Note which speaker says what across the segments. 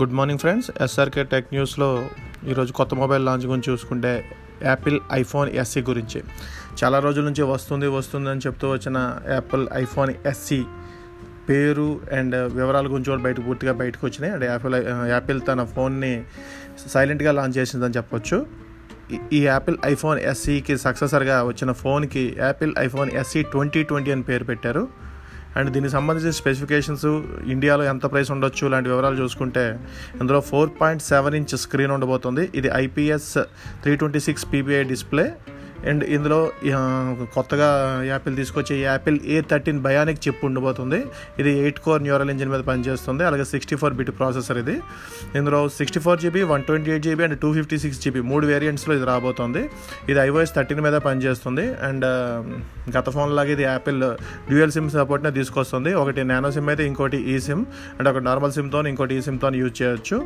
Speaker 1: Good morning friends. SRK tech న్యూస్లో ఈరోజు కొత్త మొబైల్ లాంచ్ గురించి చూసుకుంటే యాపిల్ ఐఫోన్ ఎస్సీ గురించి. చాలా రోజుల నుంచి వస్తుంది వస్తుంది అని చెప్తూ వచ్చిన యాపిల్ ఐఫోన్ ఎస్సీ పేరు అండ్ వివరాల గురించి కూడా బయట పూర్తిగా బయటకు వచ్చినాయి. అండ్ యాపిల్ యాపిల్ తన ఫోన్ని సైలెంట్గా లాంచ్ చేసిందని చెప్పొచ్చు. ఈ- ఈ యాపిల్ ఐఫోన్ ఎస్సీకి సక్సెసర్గా వచ్చిన ఫోన్కి Apple iPhone SE twenty twenty అని పేరు పెట్టారు. అండ్ దీనికి సంబంధించిన స్పెసిఫికేషన్స్ ఇండియాలో ఎంత ప్రైస్ ఉండొచ్చు లాంటి వివరాలు చూసుకుంటే ఇందులో four point seven inch screen ఉండబోతుంది. ఇది IPS three twenty six PPI display. And ఇందులో కొత్తగా యాపిల్ తీసుకొచ్చే Apple A thirteen bionic chip ఉండబోతుంది. ఇది ఎయిట్ కోర్ న్యూరల్ ఇంజిన్ మీద పనిచేస్తుంది. అలాగే సిక్స్టీ ఫోర్ బిట్ ప్రాసెసర్ ఇది. ఇందులో sixty four GB one twenty eight GB and two fifty six GB మూడు వేరియంట్స్లో ఇది రాబోతుంది. ఇది ఐఓఎస్ థర్టీన్ మీద పనిచేస్తుంది. అండ్ గత ఫోన్ లాగా ఇది యాపిల్ డ్యూయల్ సిమ్ సపోర్ట్నే తీసుకొస్తుంది. ఒకటి నానో సిమ్ అయితే ఇంకోటి ఈ సిమ్. అండ్ ఒక నార్మల్ సిమ్తో ఇంకోటి ఈ సిమ్తో యూజ్ చేయొచ్చు.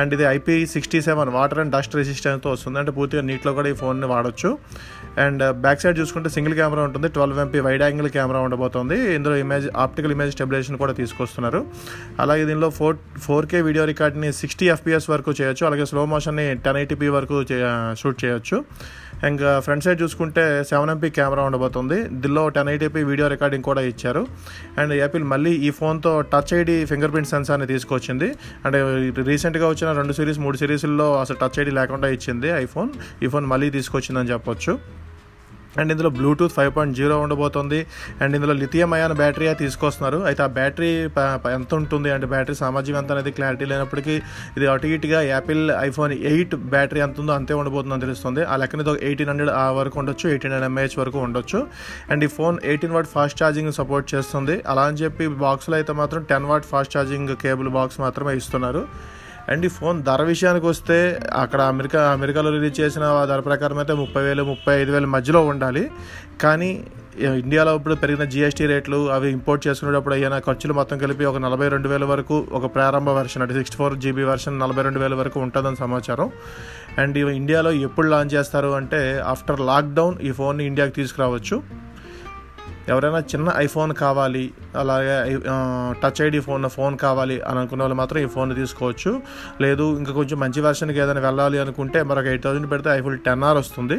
Speaker 1: అండ్ ఇది IP sixty seven water and dust రెసిస్టెన్స్తో వస్తుంది. అంటే పూర్తిగా నీటిలో కూడా ఈ ఫోన్ని వాడొచ్చు. అండ్ uh, బ్యాక్ సైడ్ చూసుకుంటే సింగిల్ కెమెరా ఉంటుంది. Twelve MP wide angle camera ఉండబోతుంది. ఇందులో ఇమేజ్ ఆప్టికల్ ఇమేజ్ స్టెబిలైజేషన్ కూడా తీసుకొస్తున్నారు. అలాగే దీనిలో ఫోర్ ఫోర్ కే వీడియో రికార్డ్ని సిక్స్టీ ఎఫ్పిఎస్ వరకు చేయొచ్చు. అలాగే స్లో మోషన్ని టెన్ ఎయిటీపీ వరకు షూట్ చేయొచ్చు. ఇంకా ఫ్రంట్ సైడ్ చూసుకుంటే సెవెన్ ఎంపీ కెమెరా ఉండబోతుంది. దీనిలో టెన్ ఎయిటీపీ వీడియో రికార్డింగ్ కూడా ఇచ్చారు. అండ్ యాపిల్ మళ్ళీ ఈ ఫోన్తో టచ్ ఐడి ఫింగర్ ప్రింట్ సెన్సార్ని తీసుకొచ్చింది. అండ్ రీసెంట్గా వచ్చిన రెండు సిరీస్ మూడు సిరీస్ల్లో అసలు టచ్ ఐడి లేకుండా ఇచ్చింది ఐఫోన్ ఈ ఫోన్ మళ్ళీ తీసుకొచ్చిందని చెప్పొచ్చు. అండ్ ఇందులో బ్లూటూత్ ఫైవ్ పాయింట్ జీరో ఉండబోతుంది. అండ్ ఇందులో లిథియం అయాన్ బ్యాటరీ తీసుకొస్తున్నారు. అయితే ఆ బ్యాటరీ ఎంత ఉంటుంది? అంటే బ్యాటరీ సామాజిక ఎంత అనేది క్లారిటీ లేనప్పటికీ ఇది అటు ఇటుగా యాపిల్ ఐఫోన్ ఎయిట్ బ్యాటరీ ఎంత ఉందో అంతే ఉండబోతుందని తెలుస్తుంది. ఆ లెక్కన ఇది ఎయిటీన్ హండ్రెడ్ ఆ వరకు ఉండొచ్చు ఎయిటీన్ హండ్రెడ్ ఎంఏహెచ్ వరకు ఉండొచ్చు. అండ్ ఈ phone eighteen watt fast charging support చేస్తుంది. అలా అని చెప్పి బాక్స్లో అయితే మాత్రం ten watt fast charging cable box మాత్రమే ఇస్తున్నారు. అండ్ ఈ ఫోన్ ధర విషయానికి వస్తే అక్కడ అమెరికా అమెరికాలో రిలీజ్ చేసిన ధర ప్రకారం అయితే ముప్పై వేలు ముప్పై ఐదు వేల మధ్యలో ఉండాలి. కానీ ఇండియాలో ఇప్పుడు పెరిగిన జిఎస్టీ రేట్లు అవి ఇంపోర్ట్ చేసుకునేటప్పుడు అయిన ఖర్చులు మొత్తం కలిపి ఒక నలభై రెండు వేల వరకు ఒక ప్రారంభ వెర్షన్ అంటే సిక్స్టీ ఫోర్ జీబీ వెర్షన్ నలభై రెండు వేల వరకు ఉంటుందని సమాచారం. అండ్ ఇవి ఇండియాలో ఎప్పుడు లాంచ్ చేస్తారు అంటే ఆఫ్టర్ లాక్డౌన్ ఈ ఫోన్ని ఇండియాకి తీసుకురావచ్చు. ఎవరైనా చిన్న ఐఫోన్ కావాలి అలాగే టచ్ ఐడి ఫోన్ ఫోన్ కావాలి అని అనుకున్న వాళ్ళు మాత్రం ఈ ఫోన్ తీసుకోవచ్చు. లేదు ఇంకా కొంచెం మంచి వెర్షన్కి ఏదైనా వెళ్ళాలి అనుకుంటే మరొక ఎయిట్ థౌసండ్ పెడితే ఐఫోన్ టెన్ ఆర్ వస్తుంది.